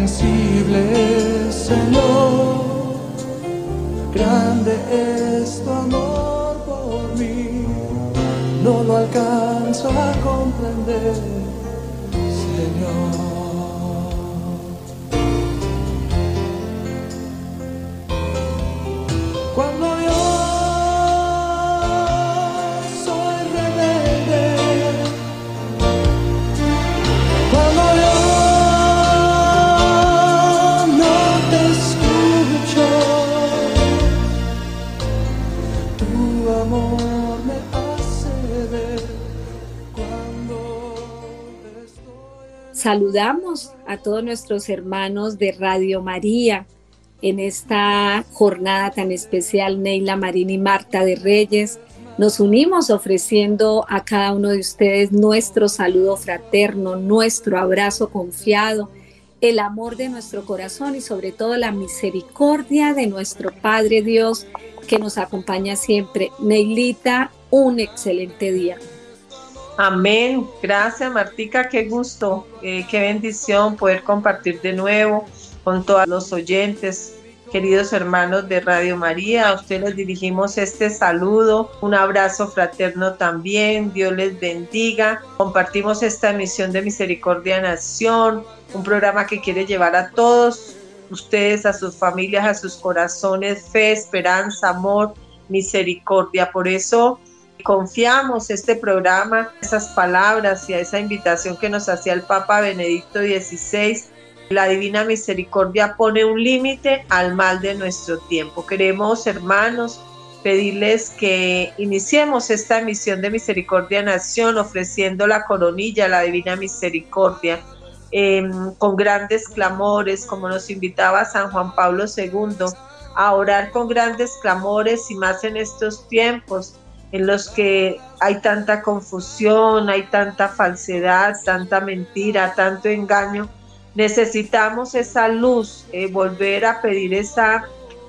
incomprensible, Señor. Grande es tu amor por mí, no lo alcanzo Saludamos a todos nuestros hermanos de Radio María en esta jornada tan especial, Neila Marín y Marta de Reyes. Nos unimos ofreciendo a cada uno de ustedes nuestro saludo fraterno, nuestro abrazo confiado, el amor de nuestro corazón y sobre todo la misericordia de nuestro Padre Dios que nos acompaña siempre. Neilita, un excelente día. Amén. Gracias, Martica. Qué gusto, eh, qué bendición poder compartir de nuevo con todos los oyentes, queridos hermanos de Radio María. A ustedes les dirigimos este saludo, un abrazo fraterno también. Dios les bendiga. Compartimos esta misión de Misericordia Nación, un programa que quiere llevar a todos ustedes, a sus familias, a sus corazones, fe, esperanza, amor, misericordia. Por eso confiamos este programa, esas palabras y a esa invitación que nos hacía el Papa Benedicto XVI. La Divina Misericordia pone un límite al mal de nuestro tiempo. Queremos, hermanos, pedirles que iniciemos esta misión de Misericordia Nación ofreciendo la coronilla a la Divina Misericordia em, con grandes clamores, como nos invitaba San Juan Pablo II, a orar con grandes clamores y más en estos tiempos en los que hay tanta confusión, hay tanta falsedad, tanta mentira, tanto engaño. Necesitamos esa luz, eh, volver a pedir esa,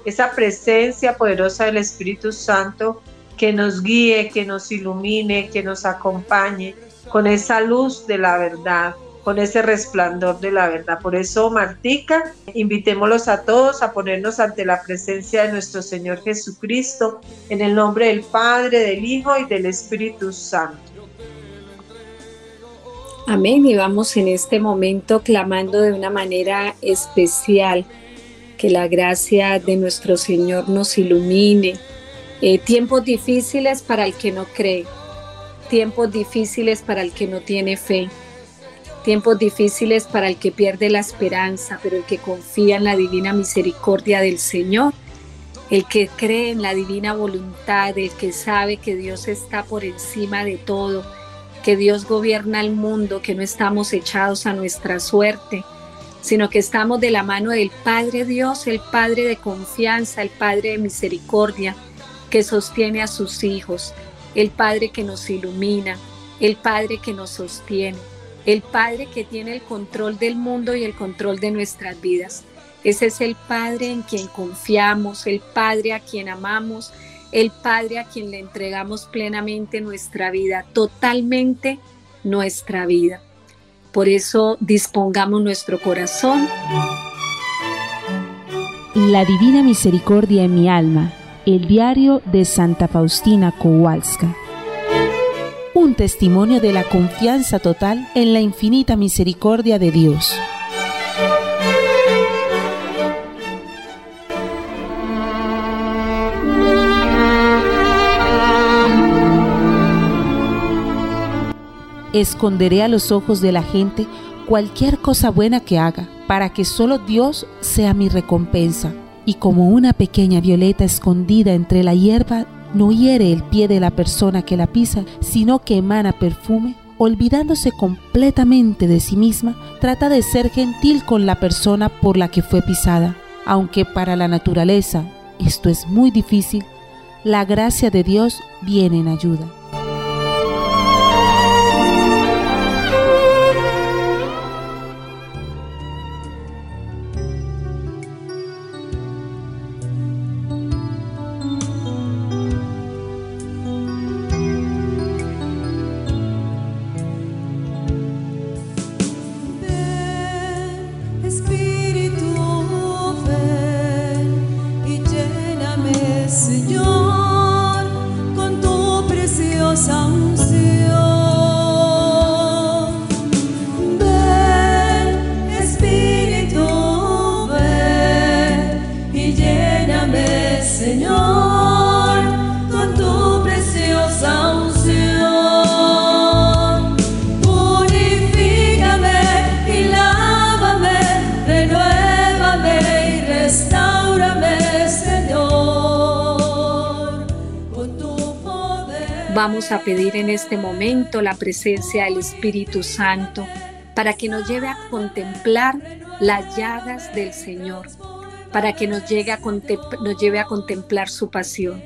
esa presencia poderosa del Espíritu Santo que nos guíe, que nos ilumine, que nos acompañe con esa luz de la verdad con ese resplandor de la verdad. Por eso, Martica, invitémoslos a todos a ponernos ante la presencia de nuestro Señor Jesucristo, en el nombre del Padre, del Hijo y del Espíritu Santo. Amén. Y vamos en este momento clamando de una manera especial que la gracia de nuestro Señor nos ilumine. Eh, tiempos difíciles para el que no cree, tiempos difíciles para el que no tiene fe Tiempos difíciles para el que pierde la esperanza, pero el que confía en la divina misericordia del Señor, el que cree en la divina voluntad, el que sabe que Dios está por encima de todo, que Dios gobierna el mundo, que no estamos echados a nuestra suerte, sino que estamos de la mano del Padre Dios, el Padre de confianza, el Padre de misericordia, que sostiene a sus hijos, el Padre que nos ilumina, el Padre que nos sostiene el Padre que tiene el control del mundo y el control de nuestras vidas. Ese es el Padre en quien confiamos, el Padre a quien amamos, el Padre a quien le entregamos plenamente nuestra vida, totalmente nuestra vida. Por eso dispongamos nuestro corazón. La Divina Misericordia en mi alma, el diario de Santa Faustina Kowalska un testimonio de la confianza total en la infinita misericordia de Dios. Esconderé a los ojos de la gente cualquier cosa buena que haga, para que solo Dios sea mi recompensa. Y como una pequeña violeta escondida entre la hierba no hiere el pie de la persona que la pisa, sino que emana perfume, olvidándose completamente de sí misma, trata de ser gentil con la persona por la que fue pisada. Aunque para la naturaleza esto es muy difícil, la gracia de Dios viene en ayuda. A pedir en este momento la presencia del Espíritu Santo para que nos lleve a contemplar las llagas del Señor, para que nos, llegue a nos lleve a contemplar su pasión,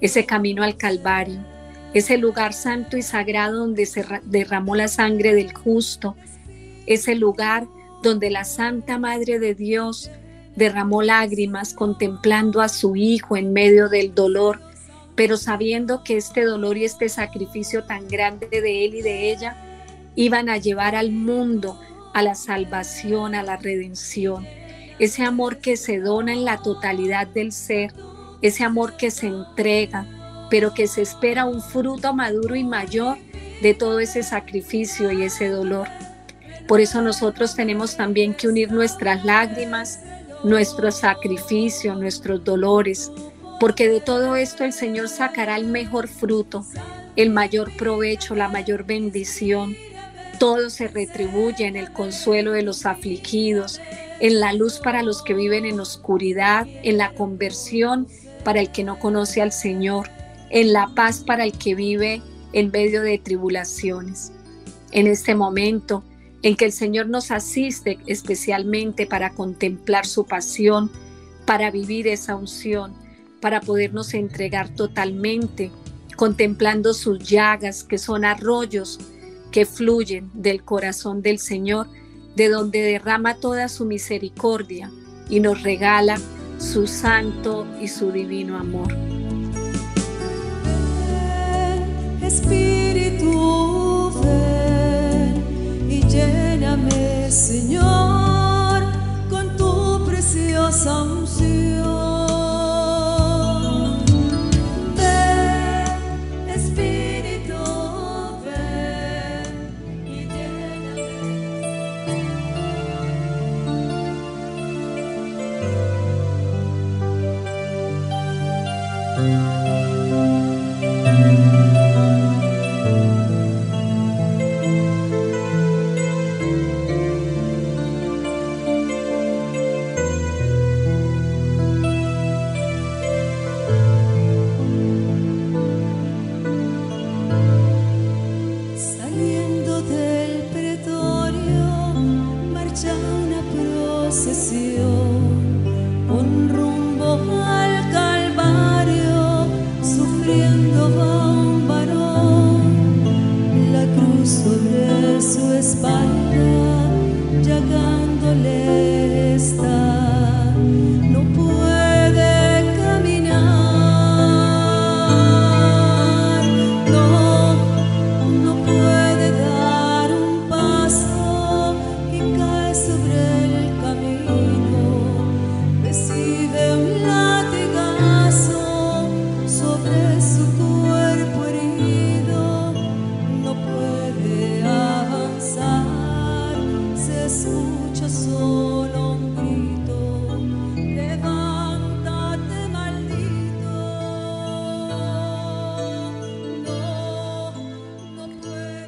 ese camino al Calvario, ese lugar santo y sagrado donde se derramó la sangre del justo, ese lugar donde la Santa Madre de Dios derramó lágrimas contemplando a su Hijo en medio del dolor, pero sabiendo que este dolor y este sacrificio tan grande de Él y de ella iban a llevar al mundo a la salvación, a la redención. Ese amor que se dona en la totalidad del ser, ese amor que se entrega, pero que se espera un fruto maduro y mayor de todo ese sacrificio y ese dolor. Por eso nosotros tenemos también que unir nuestras lágrimas, nuestro sacrificio, nuestros dolores, porque de todo esto el Señor sacará el mejor fruto, el mayor provecho, la mayor bendición. Todo se retribuye en el consuelo de los afligidos, en la luz para los que viven en oscuridad, en la conversión para el que no conoce al Señor, en la paz para el que vive en medio de tribulaciones. En este momento en que el Señor nos asiste especialmente para contemplar su pasión, para vivir esa unción, para podernos entregar totalmente, contemplando sus llagas, que son arroyos que fluyen del corazón del Señor, de donde derrama toda su misericordia y nos regala su santo y su divino amor. Espíritu, ven y lléname, Señor, con tu preciosa unción.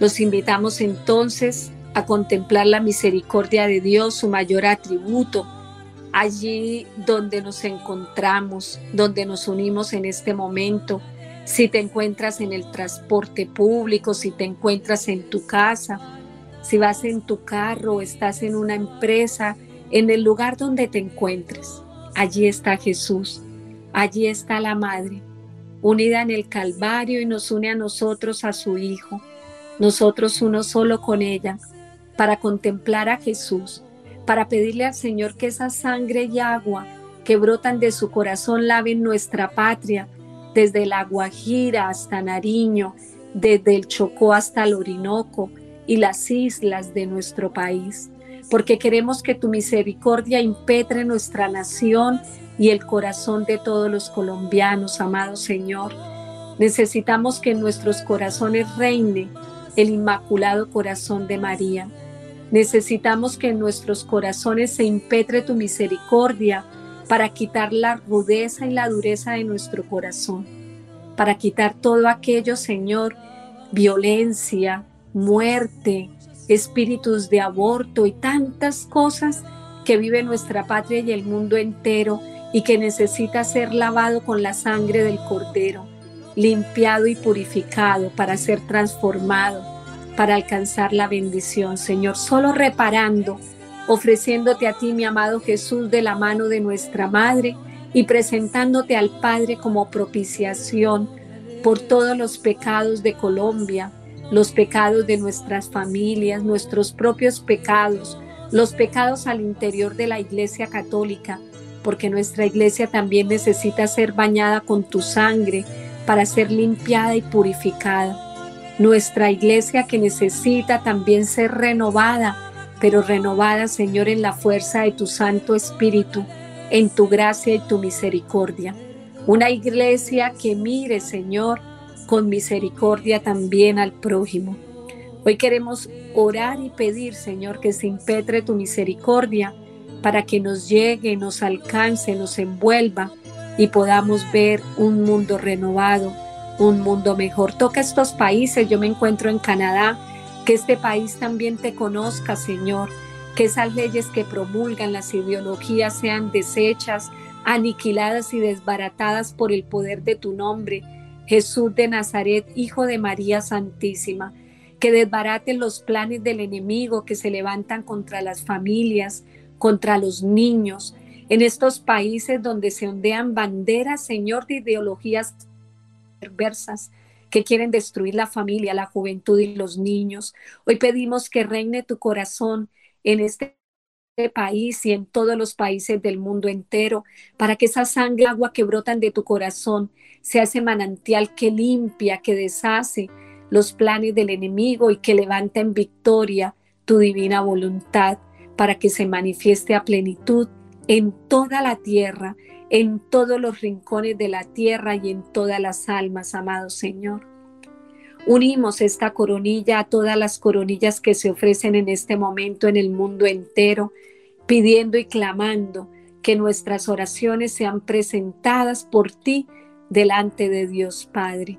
Los invitamos entonces a contemplar la misericordia de Dios, su mayor atributo, allí donde nos encontramos, donde nos unimos en este momento. Si te encuentras en el transporte público, si te encuentras en tu casa, si vas en tu carro, estás en una empresa, en el lugar donde te encuentres, allí está Jesús, allí está la Madre, unida en el Calvario y nos une a nosotros, a su Hijo nosotros uno solo con ella, para contemplar a Jesús, para pedirle al Señor que esa sangre y agua que brotan de su corazón laven nuestra patria, desde la Guajira hasta Nariño, desde el Chocó hasta el Orinoco y las islas de nuestro país, porque queremos que tu misericordia impetre nuestra nación y el corazón de todos los colombianos, amado Señor. Necesitamos que en nuestros corazones reine el Inmaculado Corazón de María. Necesitamos que en nuestros corazones se impetre tu misericordia para quitar la rudeza y la dureza de nuestro corazón, para quitar todo aquello, Señor, violencia, muerte, espíritus de aborto y tantas cosas que vive nuestra patria y el mundo entero y que necesita ser lavado con la sangre del Cordero limpiado y purificado para ser transformado, para alcanzar la bendición, Señor, solo reparando, ofreciéndote a ti, mi amado Jesús, de la mano de nuestra Madre y presentándote al Padre como propiciación por todos los pecados de Colombia, los pecados de nuestras familias, nuestros propios pecados, los pecados al interior de la Iglesia Católica, porque nuestra Iglesia también necesita ser bañada con tu sangre para ser limpiada y purificada. Nuestra Iglesia que necesita también ser renovada, pero renovada, Señor, en la fuerza de tu Santo Espíritu, en tu gracia y tu misericordia. Una iglesia que mire, Señor, con misericordia también al prójimo. Hoy queremos orar y pedir, Señor, que se impetre tu misericordia para que nos llegue, nos alcance, nos envuelva y podamos ver un mundo renovado, un mundo mejor. Toca estos países, yo me encuentro en Canadá, que este país también te conozca, Señor, que esas leyes que promulgan las ideologías sean deshechas, aniquiladas y desbaratadas por el poder de tu nombre Jesús de Nazaret, Hijo de María Santísima, que desbaraten los planes del enemigo que se levantan contra las familias, contra los niños, en estos países donde se ondean banderas, Señor, de ideologías perversas que quieren destruir la familia, la juventud y los niños. Hoy pedimos que reine tu corazón en este país y en todos los países del mundo entero, para que esa sangre, agua que brotan de tu corazón, sea ese manantial que limpia, que deshace los planes del enemigo y que levanta en victoria tu divina voluntad para que se manifieste a plenitud en toda la tierra, en todos los rincones de la tierra y en todas las almas, amado Señor. Unimos esta coronilla a todas las coronillas que se ofrecen en este momento en el mundo entero, pidiendo y clamando que nuestras oraciones sean presentadas por ti delante de Dios Padre.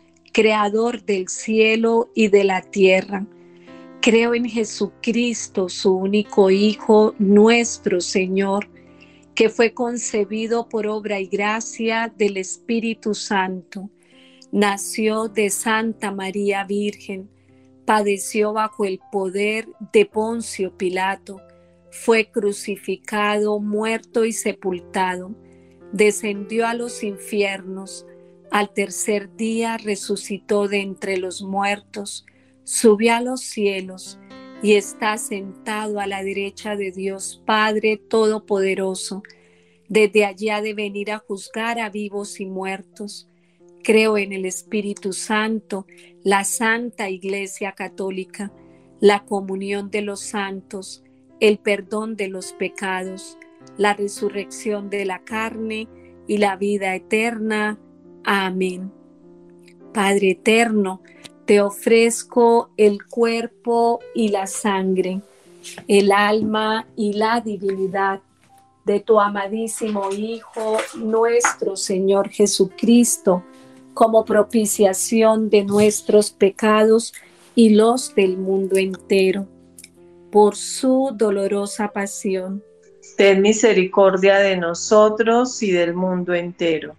Creador del cielo y de la tierra. Creo en Jesucristo, su único Hijo, nuestro Señor, que fue concebido por obra y gracia del Espíritu Santo. Nació de Santa María Virgen padeció bajo el poder de Poncio Pilato, fue crucificado, muerto y sepultado, descendió a los infiernos, al tercer día resucitó de entre los muertos, subió a los cielos y está sentado a la derecha de Dios Padre Todopoderoso. Desde allí ha de venir a juzgar a vivos y muertos. Creo en el Espíritu Santo, la Santa Iglesia Católica, la comunión de los santos, el perdón de los pecados, la resurrección de la carne y la vida eterna. Amén. Padre eterno, te ofrezco el cuerpo y la sangre, el alma y la divinidad de tu amadísimo Hijo, nuestro Señor Jesucristo como propiciación de nuestros pecados y los del mundo entero. Por su dolorosa pasión. Ten misericordia de nosotros y del mundo entero.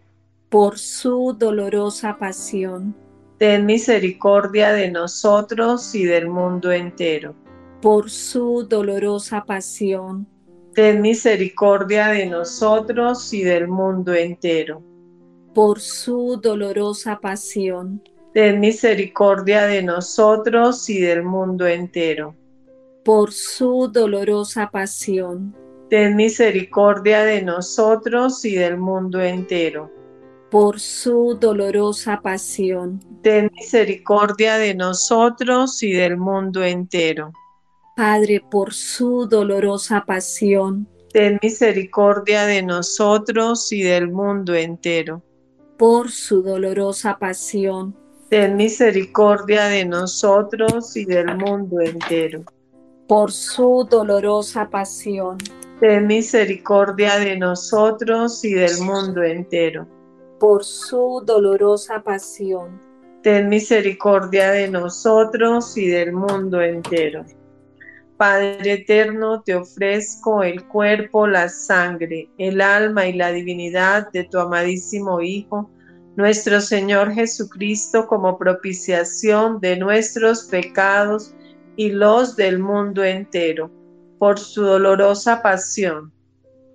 Por su dolorosa pasión. Ten misericordia de nosotros y del mundo entero. por su dolorosa pasión. Ten misericordia de nosotros y del mundo entero. Por su dolorosa pasión. Ten misericordia de nosotros y del mundo entero. Por su dolorosa pasión. Ten misericordia de nosotros y del mundo entero. Por su dolorosa pasión. Ten misericordia de nosotros y del mundo entero Padre, por su dolorosa pasión. Ten misericordia de nosotros y del mundo entero. Por su dolorosa pasión. Ten misericordia de nosotros y del mundo entero. Por su dolorosa pasión. Ten misericordia de nosotros y del mundo entero. Por su dolorosa pasión. Ten misericordia de nosotros y del mundo entero. Padre eterno, te ofrezco el cuerpo, la sangre, el alma y la divinidad de tu amadísimo Hijo, nuestro Señor Jesucristo, como propiciación de nuestros pecados y los del mundo entero, por su dolorosa pasión.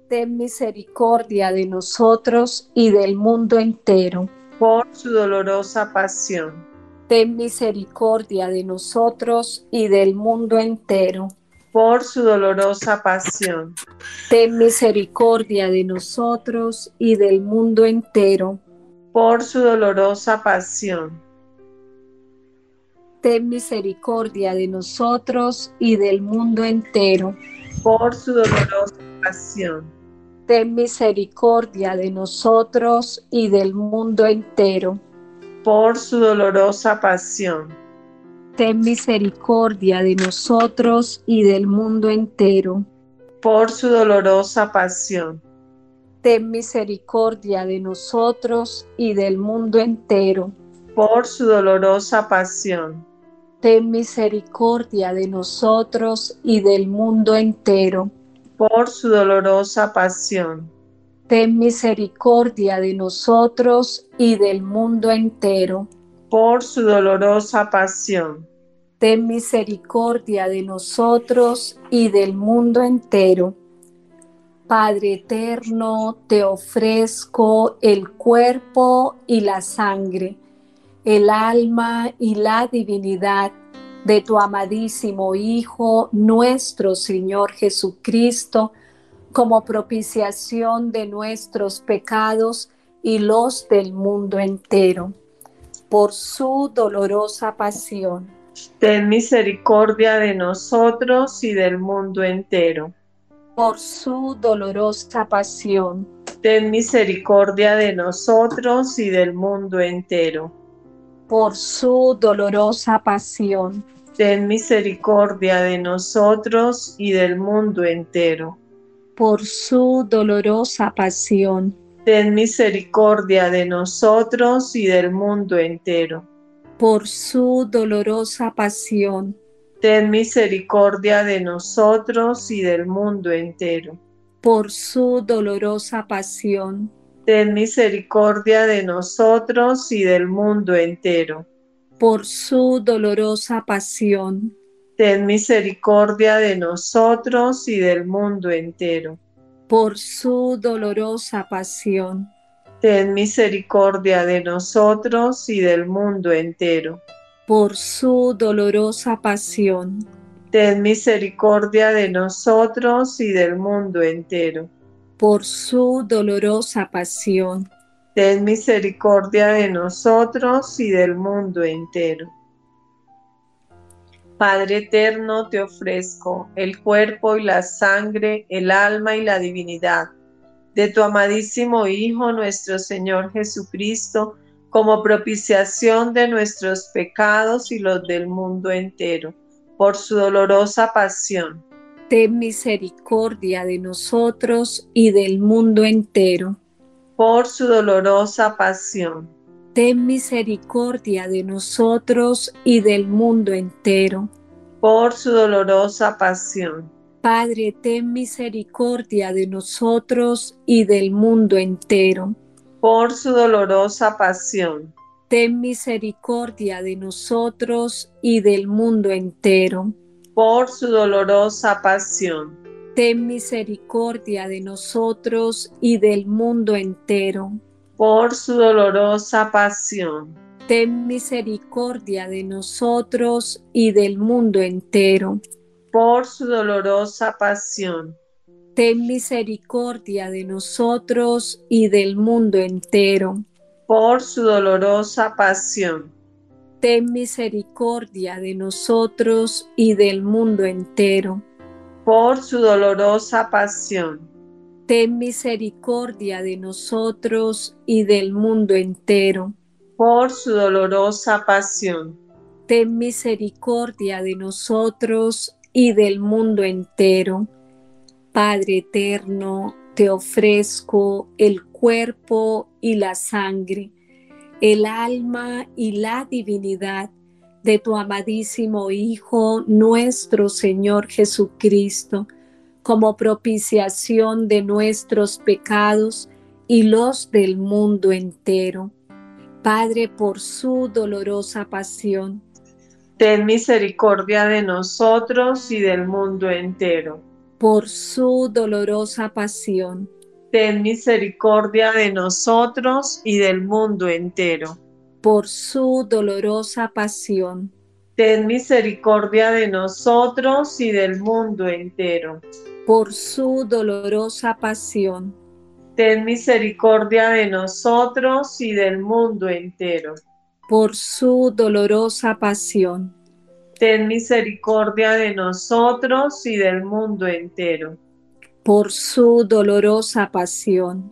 Ten misericordia de nosotros y del mundo entero. Por su dolorosa pasión ten misericordia de nosotros y del mundo entero. Por su dolorosa pasión. Ten misericordia de nosotros y del mundo entero. Por su dolorosa pasión. Ten misericordia de nosotros y del mundo entero. Por su dolorosa pasión. Ten misericordia de nosotros y del mundo entero por su dolorosa pasión. Ten misericordia de nosotros y del mundo entero. Por su dolorosa pasión. Ten misericordia de nosotros y del mundo entero. Por su dolorosa pasión. Ten misericordia de nosotros y del mundo entero. Por su dolorosa pasión ten misericordia de nosotros y del mundo entero. Por su dolorosa pasión. Ten misericordia de nosotros y del mundo entero. Padre eterno, te ofrezco el cuerpo y la sangre, el alma y la divinidad de tu amadísimo Hijo, nuestro Señor Jesucristo, como propiciación de nuestros pecados y los del mundo entero, por su dolorosa pasión. Ten misericordia de nosotros y del mundo entero. Por su dolorosa pasión. Ten misericordia de nosotros y del mundo entero. Por su dolorosa pasión. Ten misericordia de nosotros y del mundo entero por su dolorosa pasión. Ten misericordia de nosotros y del mundo entero. Por su dolorosa pasión. Ten misericordia de nosotros y del mundo entero. Por su dolorosa pasión. Ten misericordia de nosotros y del mundo entero. Por su dolorosa pasión ten misericordia de nosotros y del mundo entero. Por su dolorosa pasión. Ten misericordia de nosotros y del mundo entero. Por su dolorosa pasión. Ten misericordia de nosotros y del mundo entero. Por su dolorosa pasión. Ten misericordia de nosotros y del mundo entero Padre eterno, te ofrezco el cuerpo y la sangre, el alma y la divinidad de tu amadísimo Hijo, nuestro Señor Jesucristo, como propiciación de nuestros pecados y los del mundo entero, por su dolorosa pasión. Ten misericordia de nosotros y del mundo entero. Por su dolorosa pasión ten misericordia de nosotros y del mundo entero. Por su dolorosa pasión. Padre, ten misericordia de nosotros y del mundo entero. Por su dolorosa pasión. Ten misericordia de nosotros y del mundo entero. por su dolorosa pasión. Ten misericordia de nosotros y del mundo entero. Por su dolorosa pasión. Ten misericordia de nosotros y del mundo entero. Por su dolorosa pasión. Ten misericordia de nosotros y del mundo entero. Por su dolorosa pasión ten misericordia de nosotros y del mundo entero. Por su dolorosa pasión. Ten misericordia de nosotros y del mundo entero. Por su dolorosa pasión. Ten misericordia de nosotros y del mundo entero. Padre eterno, te ofrezco el cuerpo y la sangre el alma y la divinidad de tu amadísimo Hijo, nuestro Señor Jesucristo, como propiciación de nuestros pecados y los del mundo entero. Padre, por su dolorosa pasión. Ten misericordia de nosotros y del mundo entero. Por su dolorosa pasión ten misericordia de nosotros y del mundo entero. Por su dolorosa pasión. Ten misericordia de nosotros y del mundo entero. Por su dolorosa pasión. Ten misericordia de nosotros y del mundo entero. Por su dolorosa pasión. Ten misericordia de nosotros y del mundo entero por su dolorosa pasión.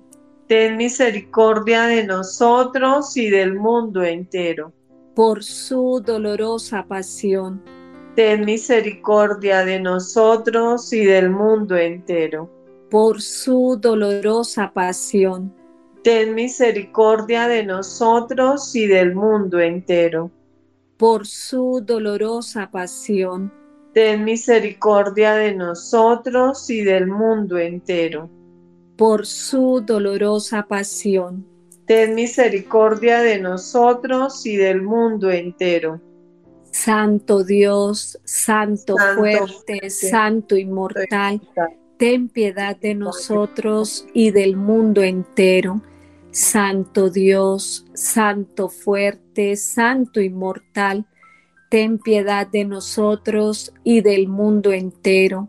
Ten misericordia de nosotros y del mundo entero. Por su dolorosa pasión. Ten misericordia de nosotros y del mundo entero. Por su dolorosa pasión. Ten misericordia de nosotros y del mundo entero. Por su dolorosa pasión ten misericordia de nosotros y del mundo entero. Por su dolorosa pasión. Ten misericordia de nosotros y del mundo entero. Santo Dios, Santo, fuerte, Santo inmortal, ten piedad de nosotros y del mundo entero. Santo Dios, Santo fuerte, Santo inmortal, ten piedad de nosotros y del mundo entero.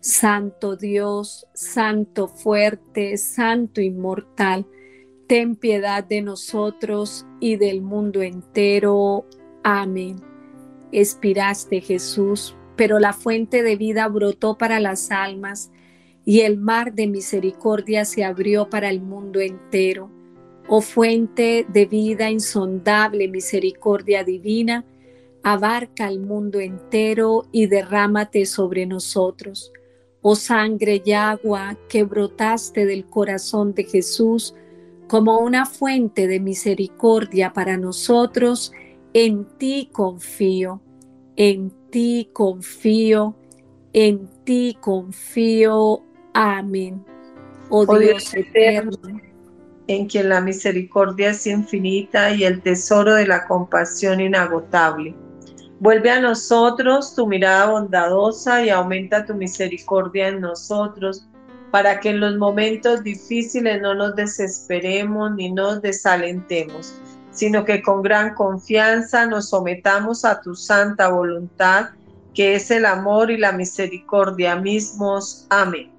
Santo Dios, Santo fuerte, Santo inmortal, ten piedad de nosotros y del mundo entero. Amén. Expiraste Jesús, pero la fuente de vida brotó para las almas y el mar de misericordia se abrió para el mundo entero. Oh fuente de vida insondable, misericordia divina, abarca el mundo entero y derrámate sobre nosotros. Oh sangre y agua que brotaste del corazón de Jesús como una fuente de misericordia para nosotros, en ti confío, en ti confío, en ti confío. Amén. Oh, oh Dios eterno, en quien la misericordia es infinita y el tesoro de la compasión inagotable Vuelve a nosotros tu mirada bondadosa y aumenta tu misericordia en nosotros, para que en los momentos difíciles no nos desesperemos ni nos desalentemos, sino que con gran confianza nos sometamos a tu santa voluntad, que es el amor y la misericordia mismos. Amén.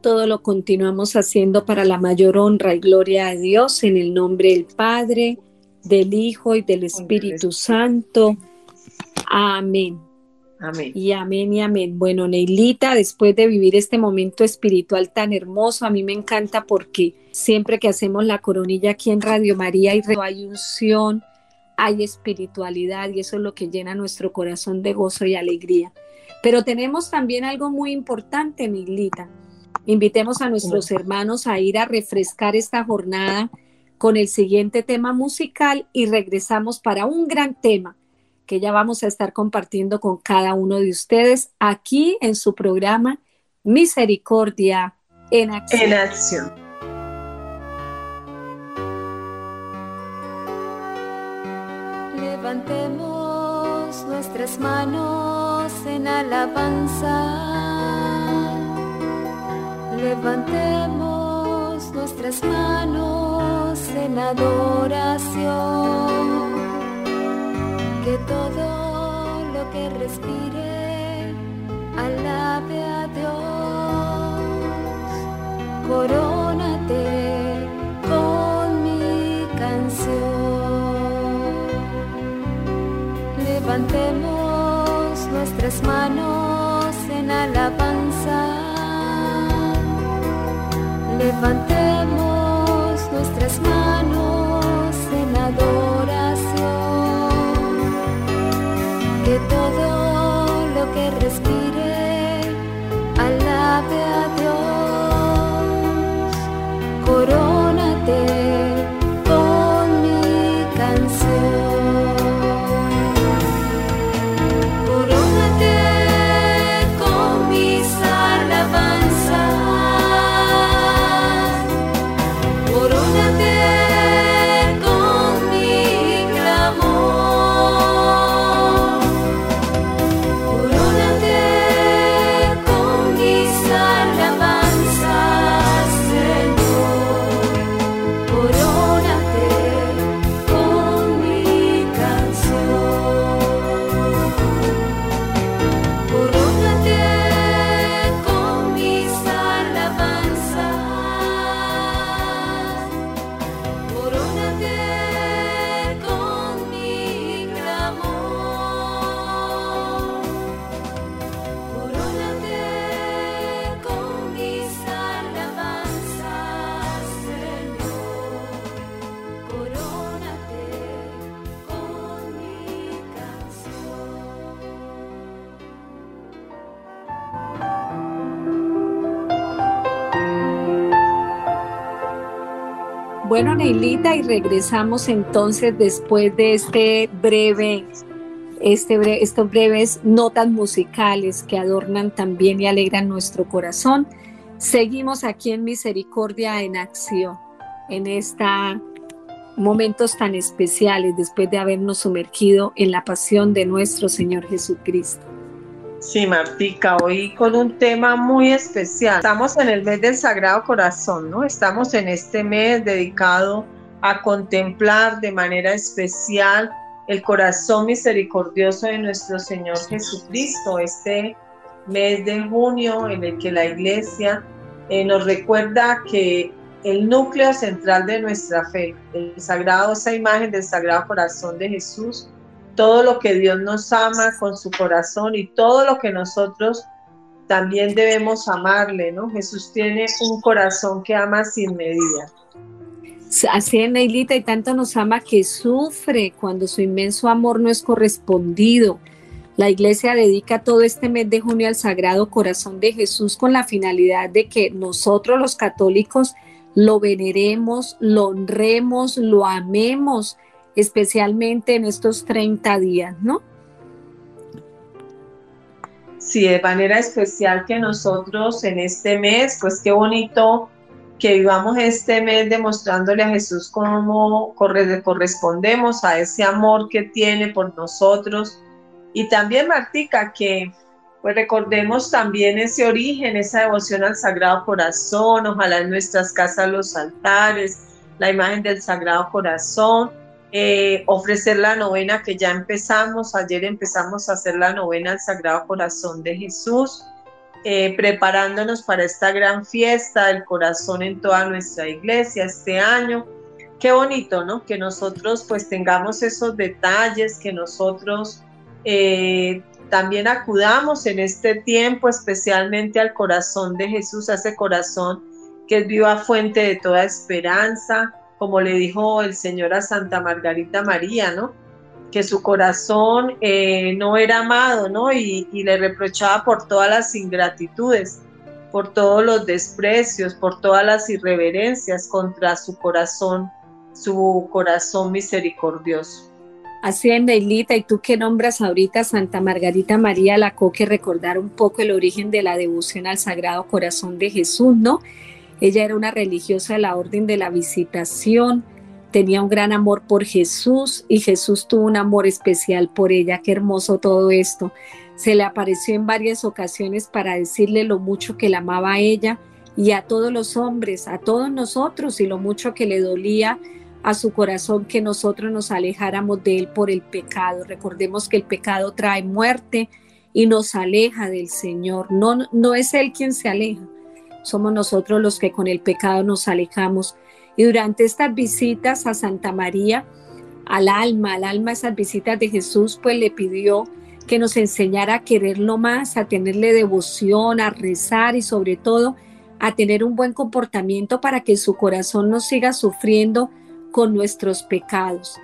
Todo lo continuamos haciendo para la mayor honra y gloria de Dios, en el nombre del Padre, del Hijo y del Espíritu Santo. Amén. Amén. Y amén y amén. Bueno, Neilita, después de vivir este momento espiritual tan hermoso, a mí me encanta porque siempre que hacemos la coronilla aquí en Radio María hay unción, hay espiritualidad y eso es lo que llena nuestro corazón de gozo y alegría. Pero tenemos también algo muy importante, Neilita. Invitemos a nuestros hermanos a ir a refrescar esta jornada con el siguiente tema musical y regresamos para un gran tema que ya vamos a estar compartiendo con cada uno de ustedes aquí en su programa Misericordia en Acción. En acción. Levantemos nuestras manos en alabanza. Levantemos nuestras manos en adoración. Que todo lo que respire alabe a Dios. Corónate con mi canción. Levantemos nuestras manos en alabanza Levantemos nuestras manos Y regresamos entonces después de este breve, este estos breves notas musicales que adornan también y alegran nuestro corazón. Seguimos aquí en Misericordia en Acción, en estos momentos tan especiales después de habernos sumergido en la pasión de nuestro Señor Jesucristo. Sí, Martica, hoy con un tema muy especial. Estamos en el mes del Sagrado Corazón, ¿no? Estamos en este mes dedicado a contemplar de manera especial el corazón misericordioso de nuestro Señor Jesucristo, este mes de junio en el que la iglesia eh, nos recuerda que el núcleo central de nuestra fe, el sagrado, esa imagen del Sagrado Corazón de Jesús, todo lo que Dios nos ama con su corazón y todo lo que nosotros también debemos amarle, ¿no? Jesús tiene un corazón que ama sin medida. Así es, Neilita, y tanto nos ama que sufre cuando su inmenso amor no es correspondido. La iglesia dedica todo este mes de junio al Sagrado Corazón de Jesús con la finalidad de que nosotros los católicos lo veneremos, lo honremos, lo amemos especialmente en estos 30 días, ¿no? Sí, de manera especial que nosotros en este mes, pues qué bonito que vivamos este mes demostrándole a Jesús cómo correspondemos a ese amor que tiene por nosotros. Y también, Martica, que pues recordemos también ese origen, esa devoción al Sagrado Corazón, ojalá en nuestras casas los altares, la imagen del Sagrado Corazón, eh, ofrecer la novena que ya empezamos. Ayer empezamos a hacer la novena al Sagrado Corazón de Jesús, eh, preparándonos para esta gran fiesta del corazón en toda nuestra iglesia este año. Qué bonito, ¿no? Que nosotros pues tengamos esos detalles, que nosotros eh, también acudamos en este tiempo especialmente al corazón de Jesús, a ese corazón que es viva fuente de toda esperanza, como le dijo el Señor a Santa Margarita María, ¿no? Que su corazón eh, no era amado, ¿no? Y, le reprochaba por todas las ingratitudes, por todos los desprecios, por todas las irreverencias contra su corazón, su corazón misericordioso. Así es, Neilita, y tú que nombras ahorita Santa Margarita María la que recordar un poco el origen de la devoción al Sagrado Corazón de Jesús, ¿no? Ella era una religiosa de la Orden de la Visitación, tenía un gran amor por Jesús y Jesús tuvo un amor especial por ella. Qué hermoso todo esto. Se le apareció en varias ocasiones para decirle lo mucho que la amaba a ella y a todos los hombres, a todos nosotros y lo mucho que le dolía a su corazón que nosotros nos alejáramos de él por el pecado. Recordemos que el pecado trae muerte y nos aleja del Señor. No, no es él quien se aleja, somos nosotros los que con el pecado nos alejamos. Y durante estas visitas a Santa María, al alma, al alma, esas visitas de Jesús, pues le pidió que nos enseñara a quererlo más, a tenerle devoción, a rezar y sobre todo a tener un buen comportamiento para que su corazón no siga sufriendo con nuestros pecados.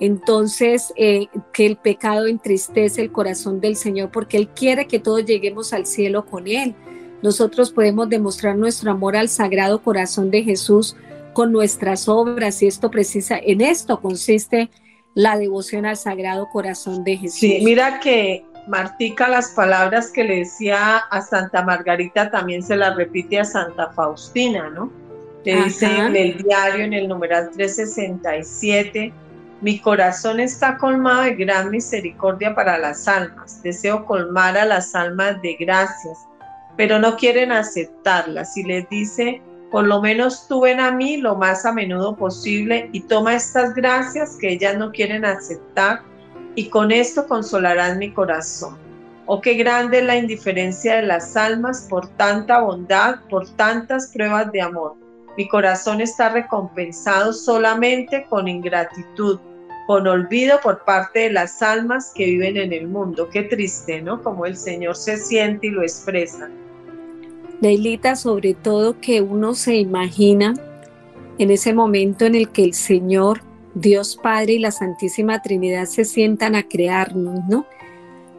Entonces, eh, que el pecado entristece el corazón del Señor porque Él quiere que todos lleguemos al cielo con Él. Nosotros podemos demostrar nuestro amor al Sagrado Corazón de Jesús con nuestras obras y esto precisa, en esto consiste la devoción al Sagrado Corazón de Jesús. Sí, mira que Martica las palabras que le decía a Santa Margarita también se las repite a Santa Faustina, ¿no? Le dice en el diario, en el numeral 367, mi corazón está colmado de gran misericordia para las almas. Deseo colmar a las almas de gracias, pero no quieren aceptarlas. Y les dice, por lo menos tú ven a mí lo más a menudo posible y toma estas gracias que ellas no quieren aceptar y con esto consolarás mi corazón. Oh, qué grande la indiferencia de las almas por tanta bondad, por tantas pruebas de amor. Mi corazón está recompensado solamente con ingratitud, con olvido por parte de las almas que viven en el mundo. Qué triste, ¿no? Como el Señor se siente y lo expresa. Neilita, sobre todo que uno se imagina en ese momento en el que el Señor, Dios Padre y la Santísima Trinidad se sientan a crearnos, ¿no?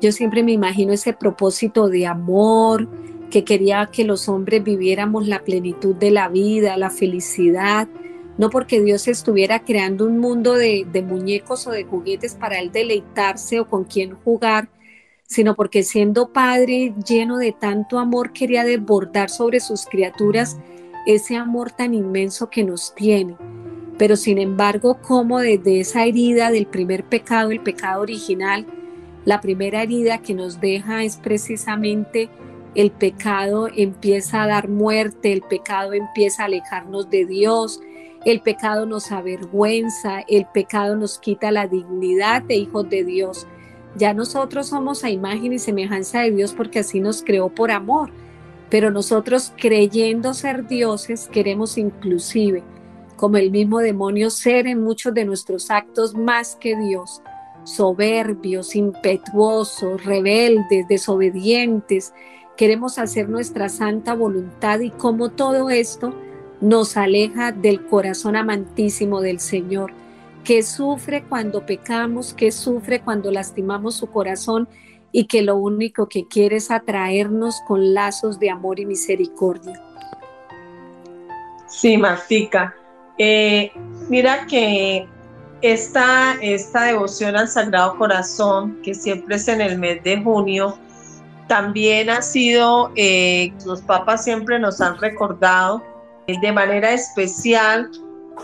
Yo siempre me imagino ese propósito de amor, que quería que los hombres viviéramos la plenitud de la vida, la felicidad, no porque Dios estuviera creando un mundo de, muñecos o de juguetes para él deleitarse o con quien jugar, sino porque siendo Padre lleno de tanto amor quería desbordar sobre sus criaturas ese amor tan inmenso que nos tiene. Pero sin embargo, como desde esa herida del primer pecado, el pecado original, la primera herida que nos deja es precisamente el pecado empieza a dar muerte, el pecado empieza a alejarnos de Dios, el pecado nos avergüenza, el pecado nos quita la dignidad de hijos de Dios. Ya nosotros somos a imagen y semejanza de Dios porque así nos creó por amor, pero nosotros creyendo ser dioses queremos inclusive, como el mismo demonio, ser en muchos de nuestros actos más que Dios, soberbios, impetuosos, rebeldes, desobedientes, queremos hacer nuestra santa voluntad y cómo todo esto nos aleja del corazón amantísimo del Señor, que sufre cuando pecamos, que sufre cuando lastimamos su corazón y que lo único que quiere es atraernos con lazos de amor y misericordia. Sí, Martica. Eh, mira que esta, esta devoción al Sagrado Corazón, que siempre es en el mes de junio, también ha sido, eh, los papas siempre nos han recordado de manera especial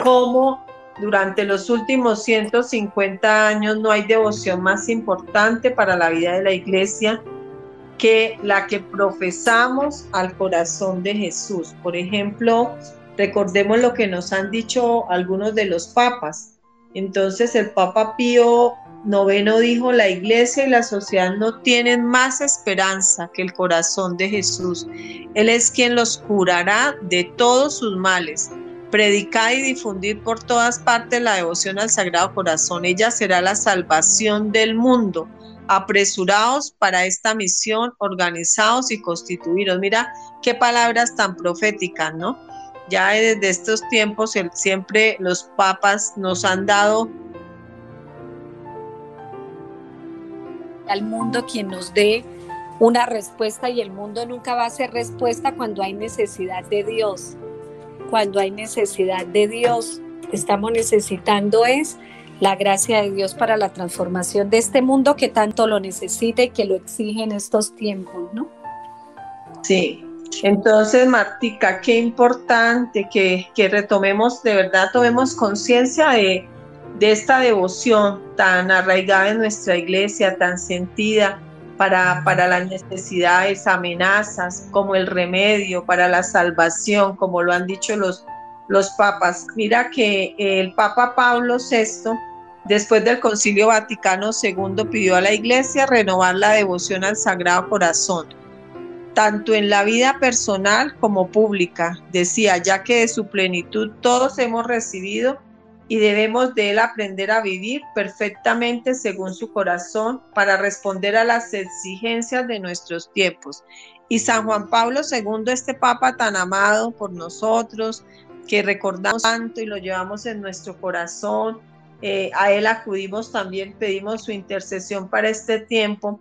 cómo durante los últimos 150 años no hay devoción más importante para la vida de la iglesia que la que profesamos al corazón de Jesús. Por ejemplo, recordemos lo que nos han dicho algunos de los papas. Entonces el Papa Pío Noveno dijo, la iglesia y la sociedad no tienen más esperanza que el corazón de Jesús. Él es quien los curará de todos sus males. Predicar y difundir por todas partes la devoción al Sagrado Corazón. Ella será la salvación del mundo. Apresurados para esta misión, organizados y constituidos. Mira qué palabras tan proféticas, ¿no? Ya desde estos tiempos siempre los papas nos han dado al mundo quien nos dé una respuesta y el mundo nunca va a ser respuesta cuando hay necesidad de Dios. Cuando hay necesidad de Dios, estamos necesitando es la gracia de Dios para la transformación de este mundo que tanto lo necesita y que lo exige en estos tiempos, ¿no? Sí, Entonces, Martica, qué importante que, que retomemos, de verdad, tomemos conciencia de, de esta devoción tan arraigada en nuestra iglesia, tan sentida para, para las necesidades, amenazas, como el remedio, para la salvación, como lo han dicho los, los papas. Mira que el Papa Pablo VI, después del Concilio Vaticano II, pidió a la iglesia renovar la devoción al Sagrado Corazón tanto en la vida personal como pública. Decía, ya que de su plenitud todos hemos recibido y debemos de él aprender a vivir perfectamente según su corazón para responder a las exigencias de nuestros tiempos. Y San Juan Pablo II, este Papa tan amado por nosotros, que recordamos tanto y lo llevamos en nuestro corazón, eh, a él acudimos también, pedimos su intercesión para este tiempo.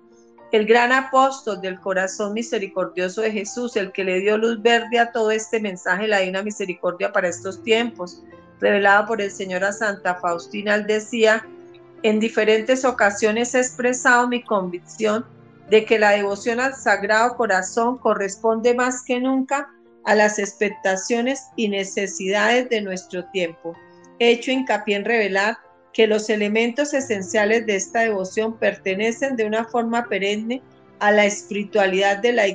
El gran apóstol del corazón misericordioso de Jesús, el que le dio luz verde a todo este mensaje, la divina misericordia para estos tiempos revelado por el Señor a Santa Faustina, él decía, en diferentes ocasiones he expresado mi convicción de que la devoción al Sagrado Corazón corresponde más que nunca a las expectaciones y necesidades de nuestro tiempo. He hecho hincapié en revelar que los elementos esenciales de esta devoción pertenecen de una forma perenne a la espiritualidad de la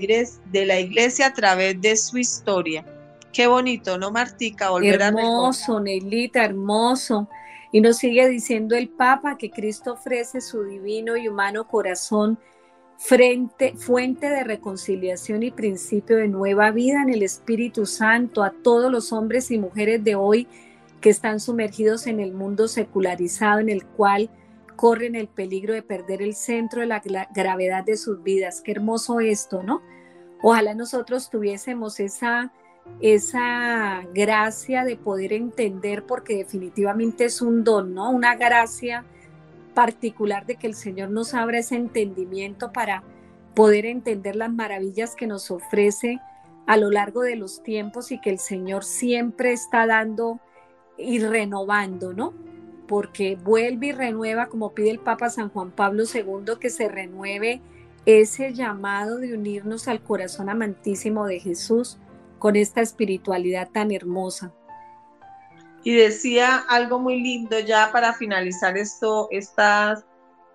iglesia a través de su historia Qué bonito, ¿no, Martica? Volver hermoso, Neilita, hermoso. Y nos sigue diciendo el Papa que Cristo ofrece su divino y humano corazón frente, fuente de reconciliación y principio de nueva vida en el Espíritu Santo a todos los hombres y mujeres de hoy que están sumergidos en el mundo secularizado en el cual corren el peligro de perder el centro de la gravedad de sus vidas. Qué hermoso esto, ¿no? Ojalá nosotros tuviésemos esa esa gracia de poder entender, porque definitivamente es un don, ¿no? Una gracia particular de que el Señor nos abra ese entendimiento para poder entender las maravillas que nos ofrece a lo largo de los tiempos y que el Señor siempre está dando y renovando, ¿no? Porque vuelve y renueva, como pide el Papa San Juan Pablo II, que se renueve ese llamado de unirnos al corazón amantísimo de Jesús con esta espiritualidad tan hermosa. Y decía algo muy lindo ya para finalizar esto, estas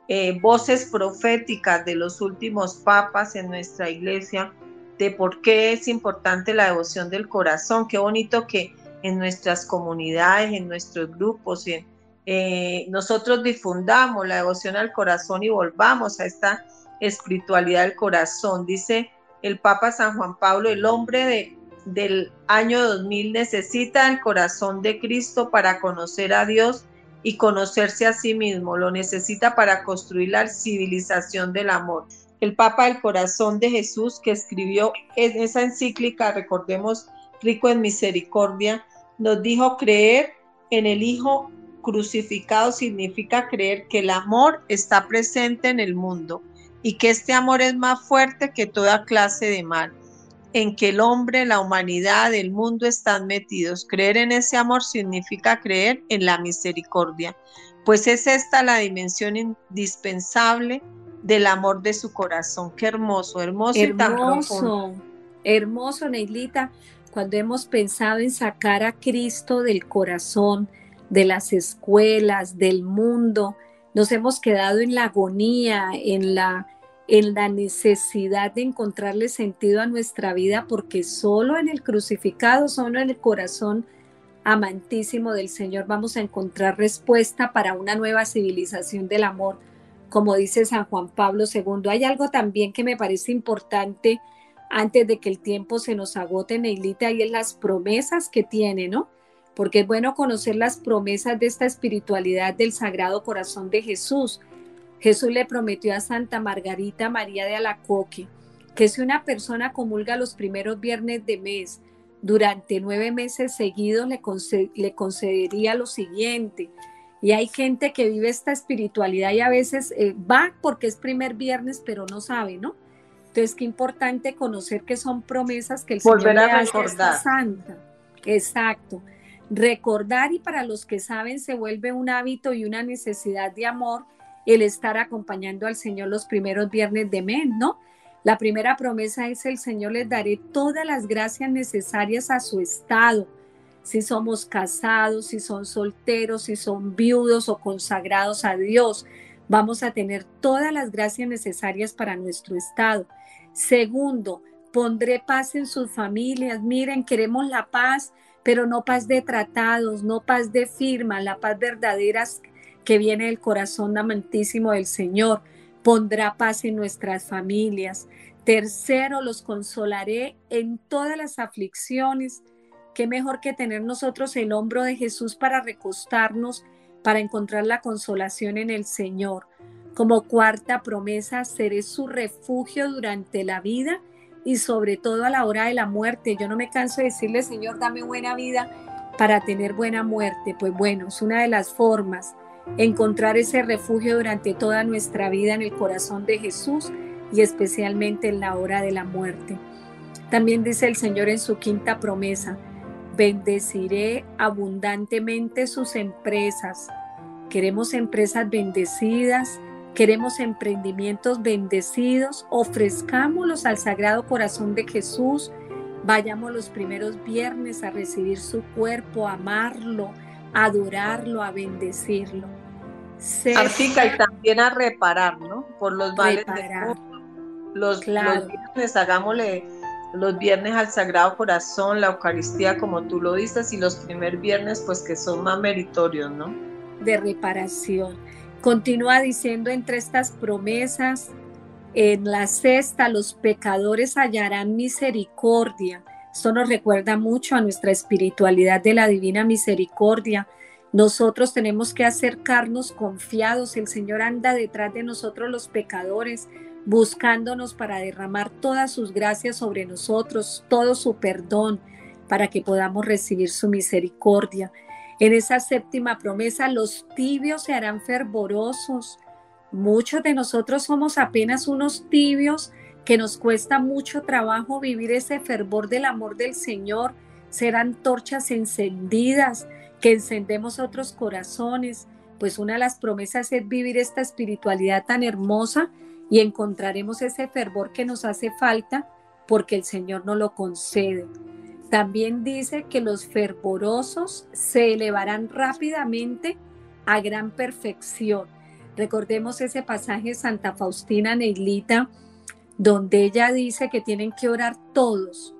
eh, voces proféticas de los últimos papas en nuestra iglesia, de por qué es importante la devoción del corazón. Qué bonito que en nuestras comunidades, en nuestros grupos, eh, nosotros difundamos la devoción al corazón y volvamos a esta espiritualidad del corazón. Dice el Papa San Juan Pablo, el hombre de del año 2000 necesita el corazón de Cristo para conocer a Dios y conocerse a sí mismo. Lo necesita para construir la civilización del amor. El Papa del Corazón de Jesús que escribió en esa encíclica, recordemos, rico en misericordia, nos dijo creer en el Hijo crucificado significa creer que el amor está presente en el mundo y que este amor es más fuerte que toda clase de mal en que el hombre, la humanidad, el mundo están metidos. Creer en ese amor significa creer en la misericordia, pues es esta la dimensión indispensable del amor de su corazón. Qué hermoso, hermoso, hermoso y tan profundo. Hermoso, Neilita, cuando hemos pensado en sacar a Cristo del corazón, de las escuelas, del mundo, nos hemos quedado en la agonía, en la en la necesidad de encontrarle sentido a nuestra vida, porque solo en el crucificado, solo en el corazón amantísimo del Señor vamos a encontrar respuesta para una nueva civilización del amor, como dice San Juan Pablo II. Hay algo también que me parece importante antes de que el tiempo se nos agote, Neilita, y es las promesas que tiene, ¿no? Porque es bueno conocer las promesas de esta espiritualidad del Sagrado Corazón de Jesús Jesús le prometió a Santa Margarita María de Alacoque que si una persona comulga los primeros viernes de mes durante nueve meses seguidos, le, concedería lo siguiente. Y hay gente que vive esta espiritualidad y a veces eh, va porque es primer viernes, pero no sabe, ¿no? Entonces, qué importante conocer que son promesas que el Señor le hace a santa. Exacto. Recordar y para los que saben se vuelve un hábito y una necesidad de amor el estar acompañando al Señor los primeros viernes de mes, ¿no? La primera promesa es el Señor les daré todas las gracias necesarias a su estado. Si somos casados, si son solteros, si son viudos o consagrados a Dios, vamos a tener todas las gracias necesarias para nuestro estado. Segundo, pondré paz en sus familias. Miren, queremos la paz, pero no paz de tratados, no paz de firma, la paz verdadera que viene del corazón amantísimo del Señor. Pondrá paz en nuestras familias. Tercero, los consolaré en todas las aflicciones. Qué mejor que tener nosotros el hombro de Jesús para recostarnos, para encontrar la consolación en el Señor. Como cuarta promesa, seré su refugio durante la vida y sobre todo a la hora de la muerte. Yo no me canso de decirle, Señor, dame buena vida para tener buena muerte. Pues bueno, es una de las formas, encontrar ese refugio durante toda nuestra vida en el corazón de Jesús y especialmente en la hora de la muerte. También dice el Señor en su quinta promesa, bendeciré abundantemente sus empresas. Queremos empresas bendecidas, Queremos emprendimientos bendecidos, ofrezcámoslos al Sagrado Corazón de Jesús, vayamos los primeros viernes a recibir su cuerpo, amarlo, a adorarlo, a bendecirlo. Artica y también a reparar, ¿no? Por los vales de los, los viernes, hagámosle los viernes al Sagrado Corazón, la Eucaristía, como tú lo dices, y los primer viernes, pues que son más meritorios, ¿no? De reparación. Continúa diciendo entre estas promesas, en la cesta los pecadores hallarán misericordia. Esto nos recuerda mucho a nuestra espiritualidad de la divina misericordia. Nosotros tenemos que acercarnos confiados. El Señor anda detrás de nosotros los pecadores, buscándonos para derramar todas sus gracias sobre nosotros, todo su perdón, para que podamos recibir su misericordia. En esa séptima promesa, los tibios se harán fervorosos. Muchos de nosotros somos apenas unos tibios que nos cuesta mucho trabajo vivir ese fervor del amor del Señor, serán torchas encendidas que encendemos otros corazones. Pues una de las promesas es vivir esta espiritualidad tan hermosa y encontraremos ese fervor que nos hace falta porque el Señor nos lo concede. También dice que los fervorosos se elevarán rápidamente a gran perfección. Recordemos ese pasaje de Santa Faustina Neilita, donde ella dice que tienen que orar todos,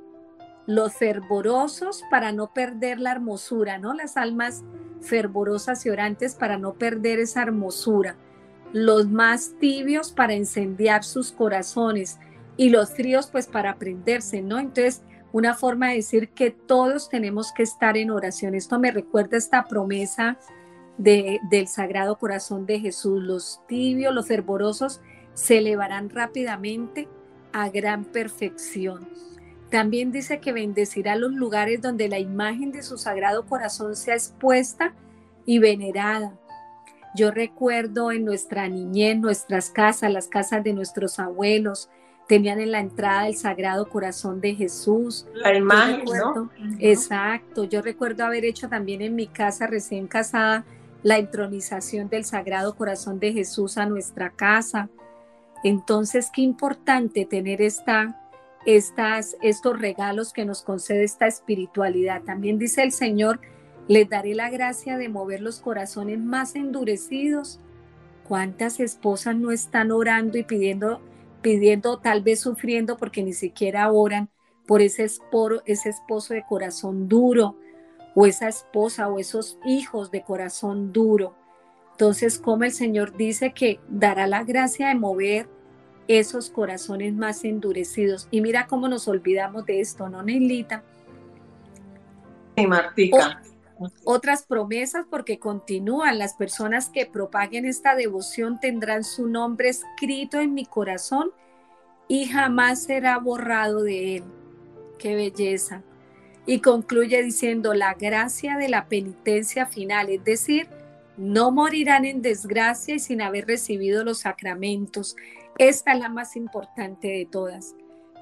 los fervorosos para no perder la hermosura, ¿no? Las almas fervorosas y orantes para no perder esa hermosura, los más tibios para incendiar sus corazones y los fríos pues para prenderse, ¿no? Entonces, una forma de decir que todos tenemos que estar en oración. Esto me recuerda esta promesa de, del Sagrado Corazón de Jesús. Los tibios, los fervorosos se elevarán rápidamente a gran perfección. También dice que bendecirá los lugares donde la imagen de su Sagrado Corazón sea expuesta y venerada. Yo recuerdo en nuestra niñez, nuestras casas, las casas de nuestros abuelos, tenían en la entrada el Sagrado Corazón de Jesús. La imagen, ¿no? Exacto, yo recuerdo haber hecho también en mi casa recién casada la entronización del Sagrado Corazón de Jesús a nuestra casa. Entonces, qué importante tener esta, estas, estos regalos que nos concede esta espiritualidad. También dice el Señor, les daré la gracia de mover los corazones más endurecidos. ¿Cuántas esposas no están orando y pidiendo pidiendo, tal vez sufriendo porque ni siquiera oran por ese, esporo, ese esposo de corazón duro o esa esposa o esos hijos de corazón duro. Entonces, como el Señor dice que dará la gracia de mover esos corazones más endurecidos. Y mira cómo nos olvidamos de esto, ¿no, Neilita? Sí, Martica. otras promesas porque continúan. Las personas que propaguen esta devoción tendrán su nombre escrito en mi corazón y jamás será borrado de él. Qué belleza. Y concluye diciendo la gracia de la penitencia final, es decir, no morirán en desgracia y sin haber recibido los sacramentos. Esta es la más importante de todas.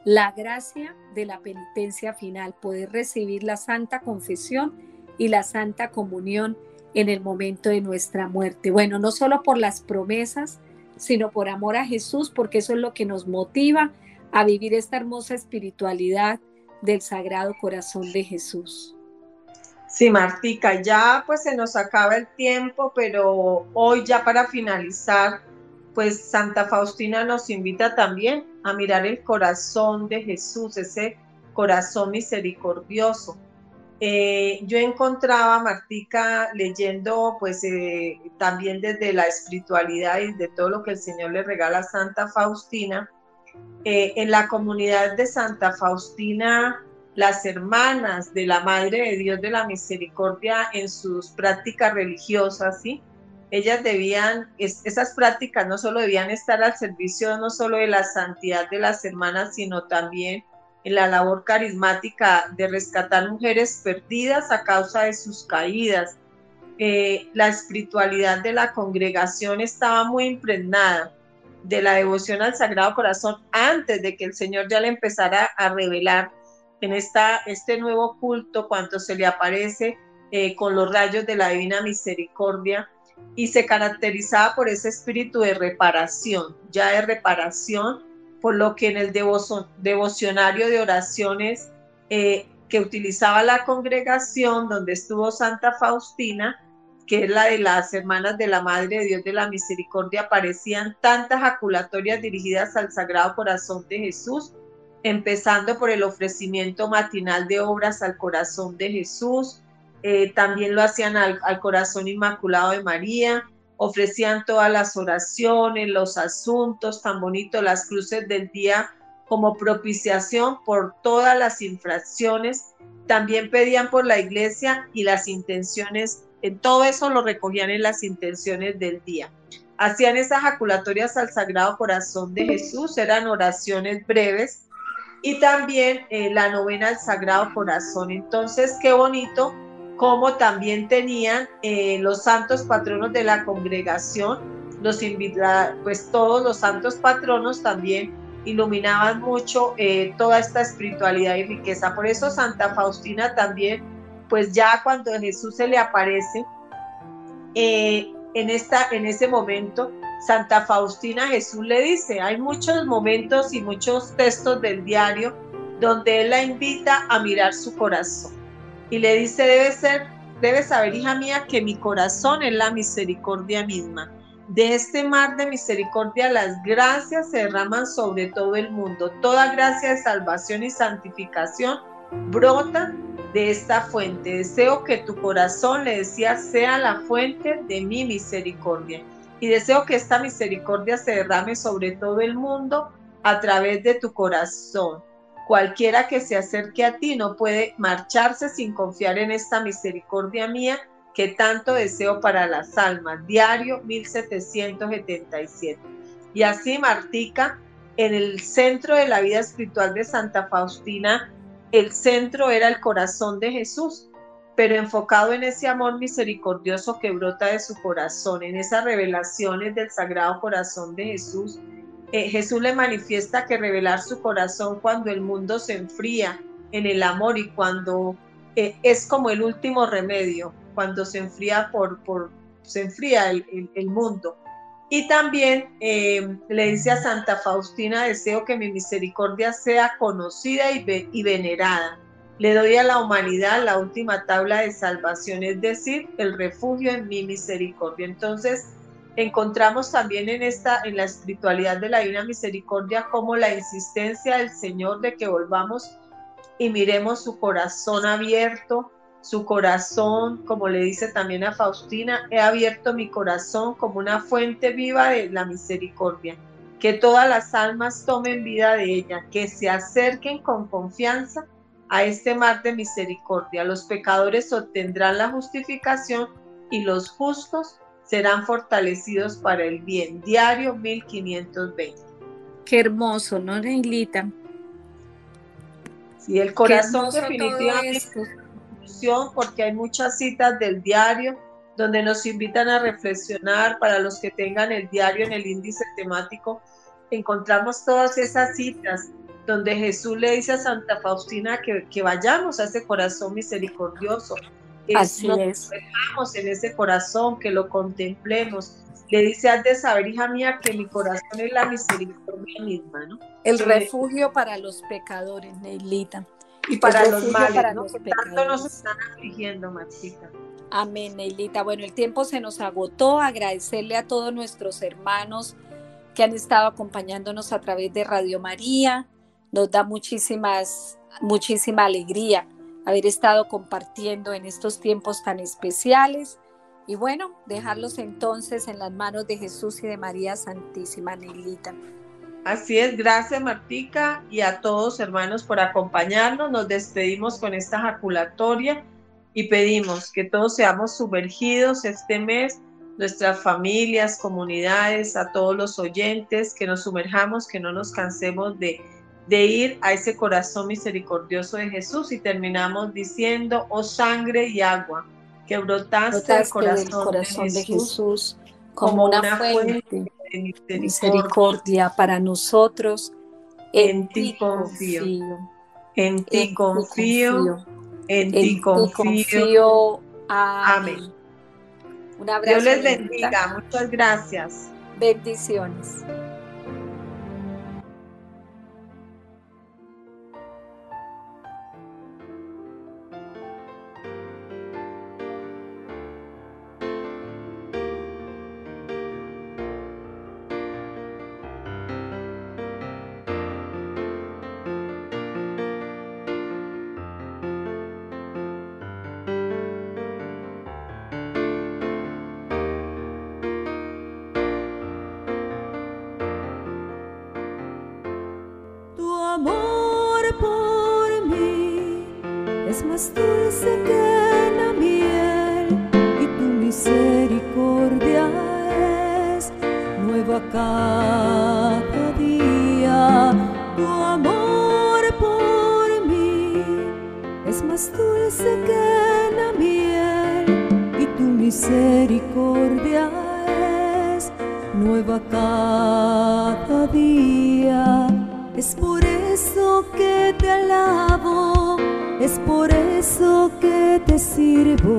La gracia de la penitencia final, poder recibir la santa confesión y la santa comunión en el momento de nuestra muerte. Bueno, no solo por las promesas, sino por amor a Jesús, porque eso es lo que nos motiva a vivir esta hermosa espiritualidad del Sagrado Corazón de Jesús. Sí, Martica, ya pues se nos acaba el tiempo, pero hoy ya para finalizar, pues Santa Faustina nos invita también a mirar el corazón de Jesús, ese corazón misericordioso. Eh, yo encontraba, Martica, leyendo pues eh, también desde la espiritualidad y de todo lo que el Señor le regala a Santa Faustina, eh, en la comunidad de Santa Faustina, las hermanas de la Madre de Dios de la Misericordia en sus prácticas religiosas, ¿sí? Ellas debían, esas prácticas no solo debían estar al servicio no solo de la santidad de las hermanas, sino también en la labor carismática de rescatar mujeres perdidas a causa de sus caídas. Eh, la espiritualidad de la congregación estaba muy impregnada de la devoción al Sagrado Corazón antes de que el Señor ya le empezara a revelar en esta, este nuevo culto cuando se le aparece eh, con los rayos de la Divina Misericordia y se caracterizaba por ese espíritu de reparación, ya de reparación por lo que en el devocionario de oraciones eh, que utilizaba la congregación donde estuvo Santa Faustina, que es la de las hermanas de la Madre de Dios de la Misericordia, aparecían tantas jaculatorias dirigidas al Sagrado Corazón de Jesús, empezando por el ofrecimiento matinal de obras al corazón de Jesús, eh, también lo hacían al, corazón inmaculado de María, ofrecían todas las oraciones, los asuntos tan bonitos, las cruces del día como propiciación por todas las infracciones. También pedían por la iglesia y las intenciones, en todo eso lo recogían en las intenciones del día. Hacían esas jaculatorias al Sagrado Corazón de Jesús, eran oraciones breves y también eh, la novena al Sagrado Corazón. Entonces, qué bonito como también tenían eh, los santos patronos de la congregación, los pues todos los santos patronos también iluminaban mucho eh, toda esta espiritualidad y riqueza. Por eso Santa Faustina también, pues ya cuando Jesús se le aparece, eh, en, esta, en ese momento, Santa Faustina Jesús le dice, hay muchos momentos y muchos textos del diario donde él la invita a mirar su corazón y le dice, debe ser, debes saber, hija mía, que mi corazón es la misericordia misma. De este mar de misericordia las gracias se derraman sobre todo el mundo. Toda gracia de salvación y santificación brota de esta fuente. Deseo que tu corazón, le decía, sea la fuente de mi misericordia. Y deseo que esta misericordia se derrame sobre todo el mundo a través de tu corazón. Cualquiera que se acerque a ti no puede marcharse sin confiar en esta misericordia mía que tanto deseo para las almas. Diario 1777. Y así Martica, en el centro de la vida espiritual de Santa Faustina, el centro era el corazón de Jesús, pero enfocado en ese amor misericordioso que brota de su corazón, en esas revelaciones del Sagrado Corazón de Jesús eh, Jesús le manifiesta que revelar su corazón cuando el mundo se enfría en el amor y cuando eh, es como el último remedio, cuando se enfría por, por se enfría el, mundo. Y también eh, le dice a Santa Faustina, deseo que mi misericordia sea conocida y, y venerada. Le doy a la humanidad la última tabla de salvación, es decir, el refugio en mi misericordia. Entonces, encontramos también en esta en la espiritualidad de la Divina Misericordia como la insistencia del Señor de que volvamos y miremos su corazón abierto, su corazón, como le dice también a Faustina, he abierto mi corazón como una fuente viva de la misericordia, que todas las almas tomen vida de ella, que se acerquen con confianza a este mar de misericordia. Los pecadores obtendrán la justificación y los justos serán fortalecidos para el bien. Diario 1520. Qué hermoso, ¿no, Neilita? Sí, el corazón definitivamente porque hay muchas citas del diario donde nos invitan a reflexionar para los que tengan el diario en el índice temático. Encontramos todas esas citas donde Jesús le dice a Santa Faustina que, que vayamos a ese corazón misericordioso, Así es. en ese corazón, que lo contemplemos, le dice, has de saber, hija mía, que mi corazón es la misericordia misma, ¿no? El refugio para los pecadores, Neilita. Y para los males, para ¿no? los Que tanto nos están afligiendo, Martita. Amén, Neilita. Bueno, el tiempo se nos agotó. Agradecerle a todos nuestros hermanos que han estado acompañándonos a través de Radio María. Nos da muchísimas, muchísima alegría haber estado compartiendo en estos tiempos tan especiales. Y bueno, dejarlos entonces en las manos de Jesús y de María Santísima, Neilita. Así es, gracias Martica y a todos hermanos por acompañarnos. Nos despedimos con esta jaculatoria y pedimos que todos seamos sumergidos este mes, nuestras familias, comunidades, a todos los oyentes, que nos sumerjamos, que no nos cansemos de, de ir a ese corazón misericordioso de Jesús y terminamos diciendo, oh sangre y agua, que brotaste del Brotaste corazón, del corazón de de Jesús, como una fuente de de misericordia. misericordia para nosotros. En ti confío. En en ti confío, en en ti confío. confío. Amén. Amén. Un abrazo. Dios les bendiga. Muchas gracias. Bendiciones. Misericordia es nueva cada día. Tu amor por mí es más dulce que la miel y tu misericordia es nueva cada día. Es por eso que te alabo, es por eso que te sirvo,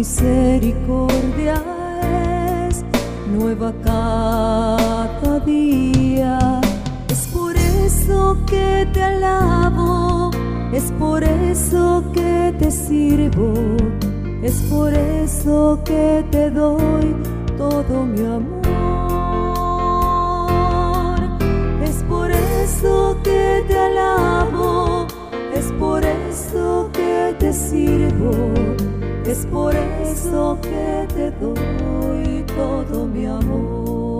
misericordia es nueva cada día. Es por eso que te alabo, es por eso que te sirvo, es por eso que te doy todo mi amor. Es por eso que te sirvo, es por eso que te doy todo mi amor.